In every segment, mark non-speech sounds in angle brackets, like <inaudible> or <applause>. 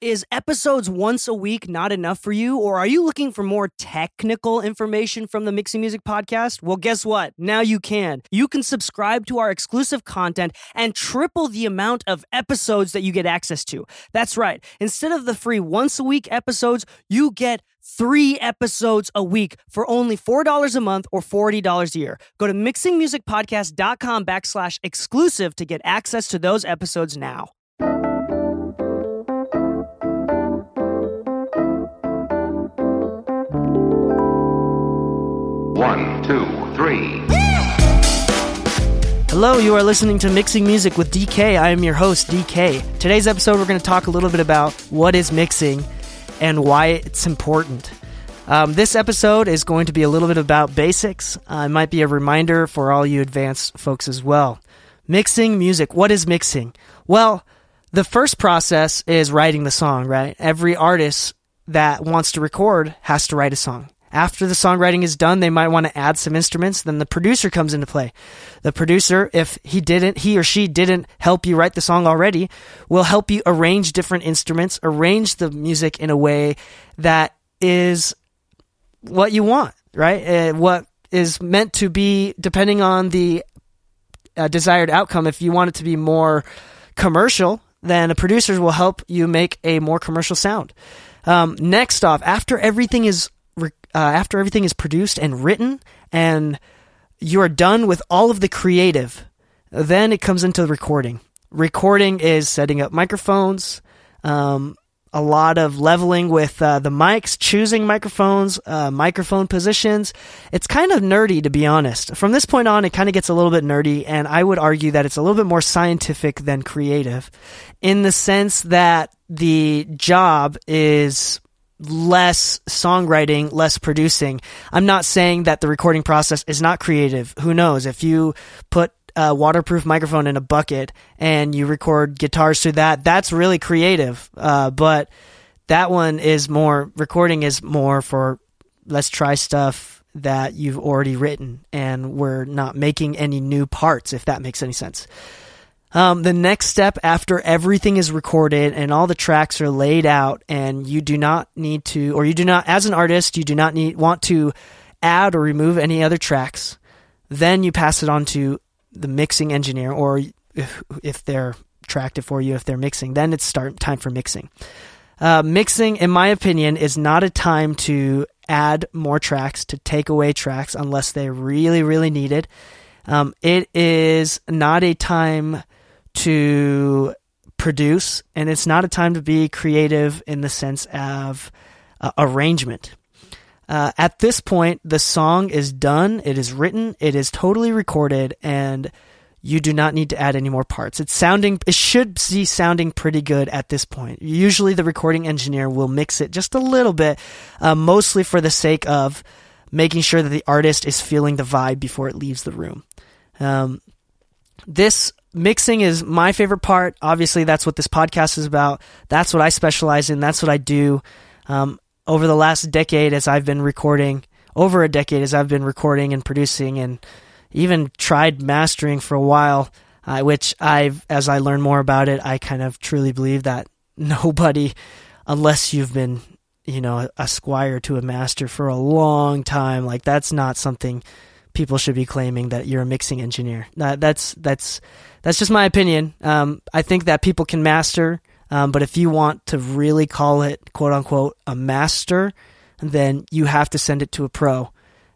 Is episodes once a week not enough for you, or are you looking for more technical information from the Mixing Music podcast? Well, guess what? Now you can. You can subscribe to our exclusive content and triple the amount of episodes that you get access to. That's right. Instead of the free once a week episodes, you get three episodes a week for only $4 a month or $40 a year. Go to mixingmusicpodcast.com backslash exclusive to get access to those episodes now. Two, three. Hello, you are listening to Mixing Music with DK. I am your host, DK. Today's episode, we're going to talk a little bit about what is mixing and why it's important. Um, this episode is going to be a little bit about basics. Uh, it might be a reminder for all you advanced folks as well. Mixing music. What is mixing? Well, the first process is writing the song, right? Every artist that wants to record has to write a song. After the songwriting is done, they might want to add some instruments. Then the producer comes into play. The producer, if he didn't, he or she didn't help you write the song already, will help you arrange different instruments, arrange the music in a way that is what you want, right? Uh, what is meant to be, depending on the uh, desired outcome. If you want it to be more commercial, then a producer will help you make a more commercial sound. Um, next off, after everything is uh, after everything is produced and written and you are done with all of the creative, then it comes into the recording. Recording is setting up microphones, um, a lot of leveling with uh, the mics, choosing microphones, uh, microphone positions. It's kind of nerdy, to be honest. From this point on, it kind of gets a little bit nerdy, and I would argue that it's a little bit more scientific than creative in the sense that the job is less songwriting, less producing. I'm not saying that the recording process is not creative. Who knows? If you put a waterproof microphone in a bucket and you record guitars through that, that's really creative. Uh, but that one is more, recording is more for let's try stuff that you've already written and we're not making any new parts, if that makes any sense. Um, the next step after everything is recorded and all the tracks are laid out, and you do not need to, or you do not, as an artist, you do not need want to add or remove any other tracks. Then you pass it on to the mixing engineer, or if, if they're tracked it for you, if they're mixing, then it's start time for mixing. Uh, mixing, in my opinion, is not a time to add more tracks, to take away tracks unless they really, really needed. Um, it is not a time to produce, and it's not a time to be creative in the sense of uh, arrangement. Uh, at this point, the song is done, it is written, it is totally recorded, and you do not need to add any more parts. It's sounding, it should be sounding pretty good at this point. Usually, the recording engineer will mix it just a little bit, uh, mostly for the sake of making sure that the artist is feeling the vibe before it leaves the room. Um, this mixing is my favorite part. Obviously, that's what this podcast is about. That's what I specialize in. That's what I do. Um, over the last decade, as I've been recording, over a decade as I've been recording and producing, and even tried mastering for a while, uh, which I've, as I learn more about it, I kind of truly believe that <laughs> nobody, unless you've been, you know, a squire to a master for a long time, like that's not something people should be claiming that you're a mixing engineer. That's that's that's just my opinion. Um, I think that people can master, um, but if you want to really call it "quote unquote" a master, then you have to send it to a pro.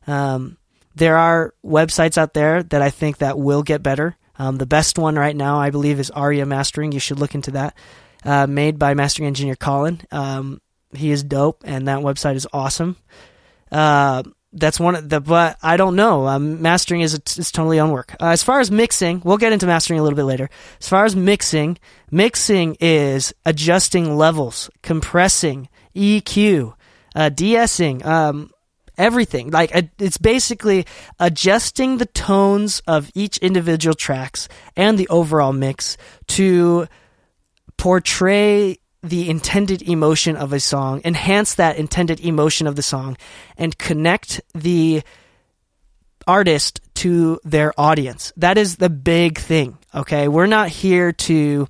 Um, there are websites out there that I think that will get better. Um, the best one right now, I believe, is Aria Mastering. You should look into that. Uh, made by mastering engineer Colin. Um, he is dope, and that website is awesome. Uh, that's one of the, but I don't know. Um, mastering is, is totally own work. Uh, as far as mixing, we'll get into mastering a little bit later. As far as mixing, mixing is adjusting levels, compressing, EQ, uh, de-essing, um, everything. Like it's basically adjusting the tones of each individual tracks and the overall mix to portray the intended emotion of a song, enhance that intended emotion of the song, and connect the artist to their audience. That is the big thing. Okay. We're not here to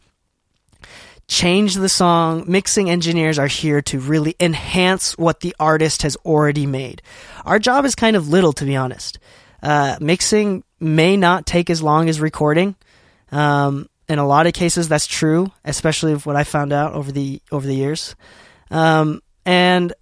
change the song. Mixing engineers are here to really enhance what the artist has already made. Our job is kind of little, to be honest. Uh, mixing may not take as long as recording. Um, in a lot of cases, that's true, especially what I found out over the over the years. Um, and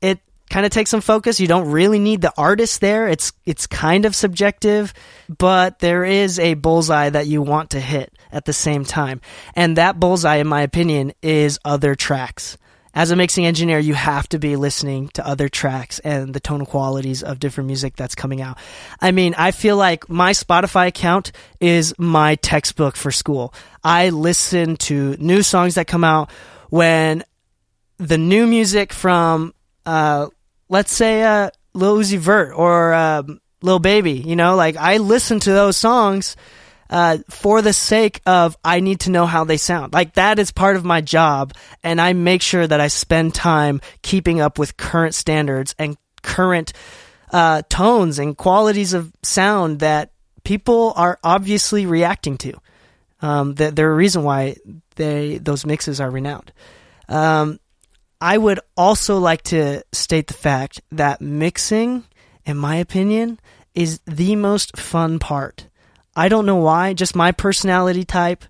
it kind of takes some focus. You don't really need the artist there. It's it's kind of subjective, but there is a bullseye that you want to hit at the same time. And that bullseye, in my opinion, is other tracks. As a mixing engineer, you have to be listening to other tracks and the tonal qualities of different music that's coming out. I mean, I feel like my Spotify account is my textbook for school. I listen to new songs that come out when the new music from, uh, let's say, uh, Lil Uzi Vert or uh, Lil Baby, you know, like I listen to those songs uh, for the sake of I need to know how they sound. Like that is part of my job, and I make sure that I spend time keeping up with current standards and current uh, tones and qualities of sound that people are obviously reacting to. Um, that there are a reason why they those mixes are renowned. Um, I would also like to state the fact that mixing, in my opinion, is the most fun part I don't know why, just my personality type,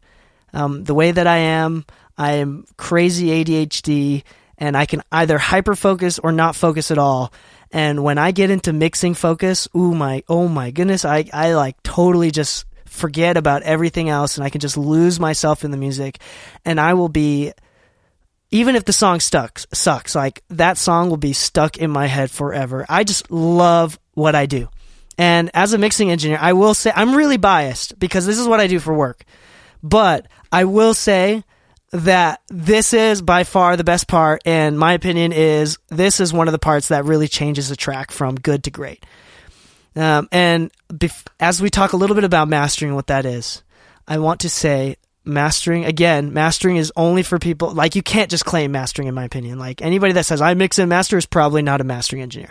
um, the way that I am. I am crazy ADHD, and I can either hyper focus or not focus at all. And when I get into mixing focus, ooh my, oh my goodness, I, I like totally just forget about everything else, and I can just lose myself in the music, and I will be. Even if the song stuck sucks, like that song will be stuck in my head forever. I just love what I do. And as a mixing engineer, I will say I'm really biased because this is what I do for work. But I will say that this is by far the best part, and my opinion is this is one of the parts that really changes a track from good to great. Um, and bef- as we talk a little bit about mastering, what that is, I want to say mastering again mastering is only for people like you can't just claim mastering in my opinion like anybody that says i mix and master is probably not a mastering engineer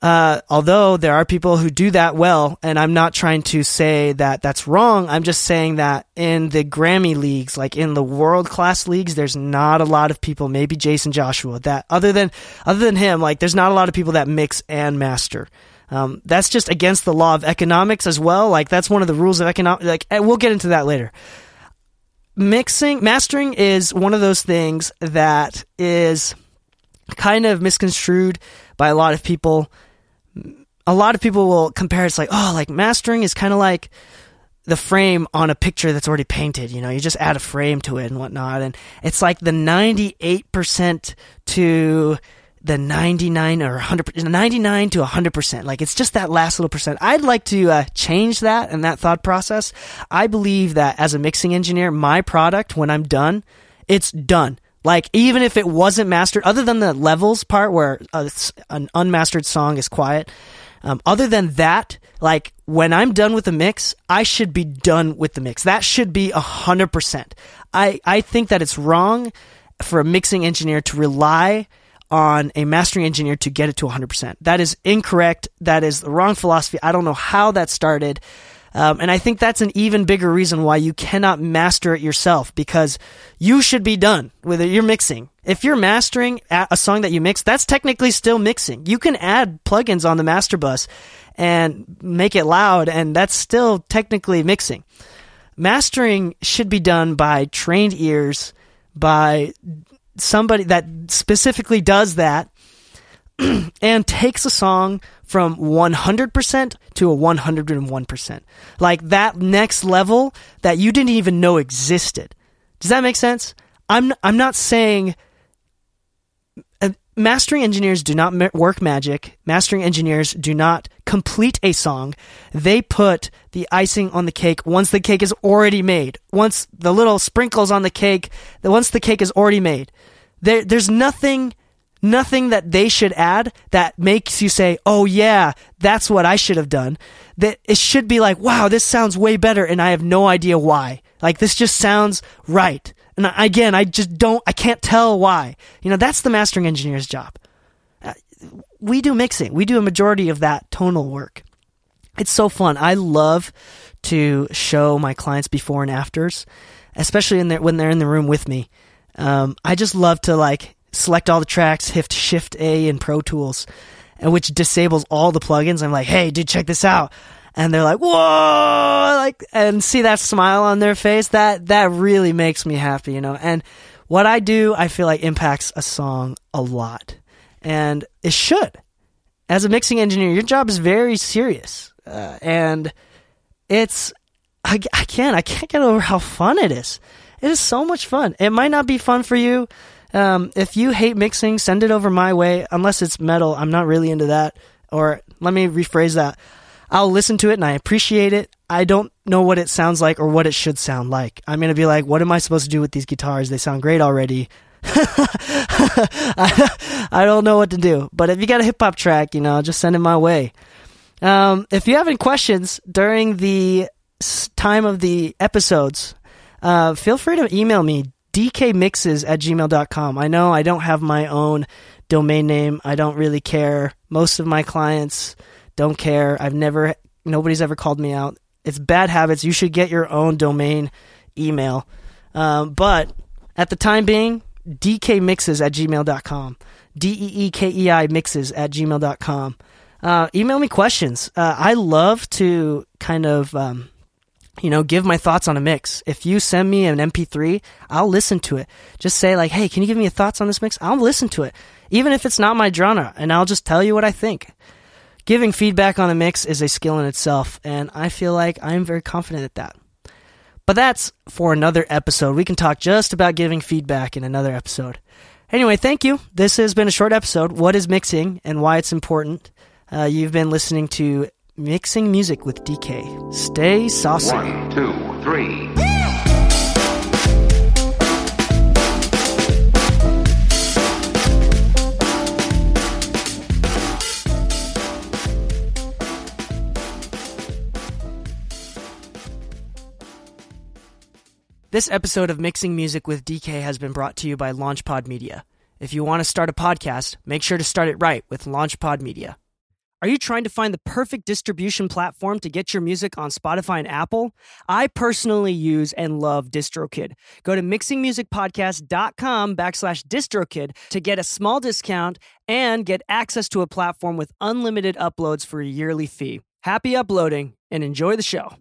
uh, although there are people who do that well, and I'm not trying to say that that's wrong. I'm just saying that in the Grammy leagues, like in the world class leagues, there's not a lot of people. Maybe Jaycen Joshua that other than other than him, like there's not a lot of people that mix and master. Um, that's just against the law of economics as well. Like that's one of the rules of economic. Like we'll get into that later. Mixing, mastering is one of those things that is kind of misconstrued by a lot of people a lot of people will compare it's like, oh, like mastering is kind of like the frame on a picture that's already painted. You know, you just add a frame to it and whatnot. And it's like the 98% to the 99 or 100, 99 to 100%. Like it's just that last little percent. I'd like to uh, change that and that thought process. I believe that as a mixing engineer, my product, when I'm done, it's done. Like even if it wasn't mastered, other than the levels part where uh, an unmastered song is quiet, um, other than that, like when I'm done with the mix, I should be done with the mix. That should be hundred percent. I I think that it's wrong for a mixing engineer to rely on a mastering engineer to get it to 100%. That is incorrect. That is the wrong philosophy. I don't know how that started. Um, and I think that's an even bigger reason why you cannot master it yourself because you should be done with it. You're mixing. If you're mastering a song that you mix, that's technically still mixing. You can add plugins on the master bus and make it loud, and that's still technically mixing. Mastering should be done by trained ears, by somebody that specifically does that <clears throat> and takes a song from 100% to a 101%. Like that next level that you didn't even know existed. Does that make sense? I'm I'm not saying uh, mastering engineers do not ma- work magic. Mastering engineers do not complete a song. They put the icing on the cake once the cake is already made. Once the little sprinkles on the cake, once the cake is already made. There, there's nothing, nothing that they should add that makes you say, "Oh yeah, that's what I should have done." That it should be like, "Wow, this sounds way better," and I have no idea why. Like this just sounds right. And again, I just don't, I can't tell why. You know, that's the mastering engineer's job. Uh, we do mixing. We do a majority of that tonal work. It's so fun. I love to show my clients before and afters, especially in their, when they're in the room with me. Um, I just love to like select all the tracks, hit Shift A in Pro Tools, and which disables all the plugins. I'm like, hey, dude, check this out. And they're like, whoa, like, and see that smile on their face. That, that really makes me happy, you know? And what I do, I feel like impacts a song a lot. And it should. As a mixing engineer, your job is very serious. Uh, and it's, I, I can't, I can't get over how fun it is. It is so much fun. It might not be fun for you. Um, if you hate mixing, send it over my way. Unless it's metal, I'm not really into that. Or let me rephrase that. I'll listen to it and I appreciate it. I don't know what it sounds like or what it should sound like. I'm gonna be like, what am I supposed to do with these guitars? They sound great already. I, <laughs> I don't know what to do. But if you got a hip hop track, you know, just send it my way. Um, if you have any questions during the time of the episodes, uh, feel free to email me dkmixes at gmail.com. I know I don't have my own domain name. I don't really care. Most of my clients don't care. I've never, nobody's ever called me out. It's bad habits. You should get your own domain email. Um, but at the time being, dkmixes at gmail.com. D E E K E I mixes at gmail.com. Uh, email me questions. Uh, I love to kind of, um, you know, give my thoughts on a mix. If you send me an MP3, I'll listen to it. Just say like, "Hey, can you give me your thoughts on this mix?" I'll listen to it, even if it's not my genre, and I'll just tell you what I think. Giving feedback on a mix is a skill in itself, and I feel like I'm very confident at that. But that's for another episode. We can talk just about giving feedback in another episode. Anyway, thank you. This has been a short episode. What is mixing and why it's important? Uh, you've been listening to Mixing Music with DK. Stay saucy. One, two, three. This episode of Mixing Music with DK has been brought to you by Launchpod Media. If you want to start a podcast, make sure to start it right with Launchpod Media. Are you trying to find the perfect distribution platform to get your music on Spotify and Apple? I personally use and love DistroKid. Go to mixingmusicpodcast.com backslash DistroKid to get a small discount and get access to a platform with unlimited uploads for a yearly fee. Happy uploading and enjoy the show.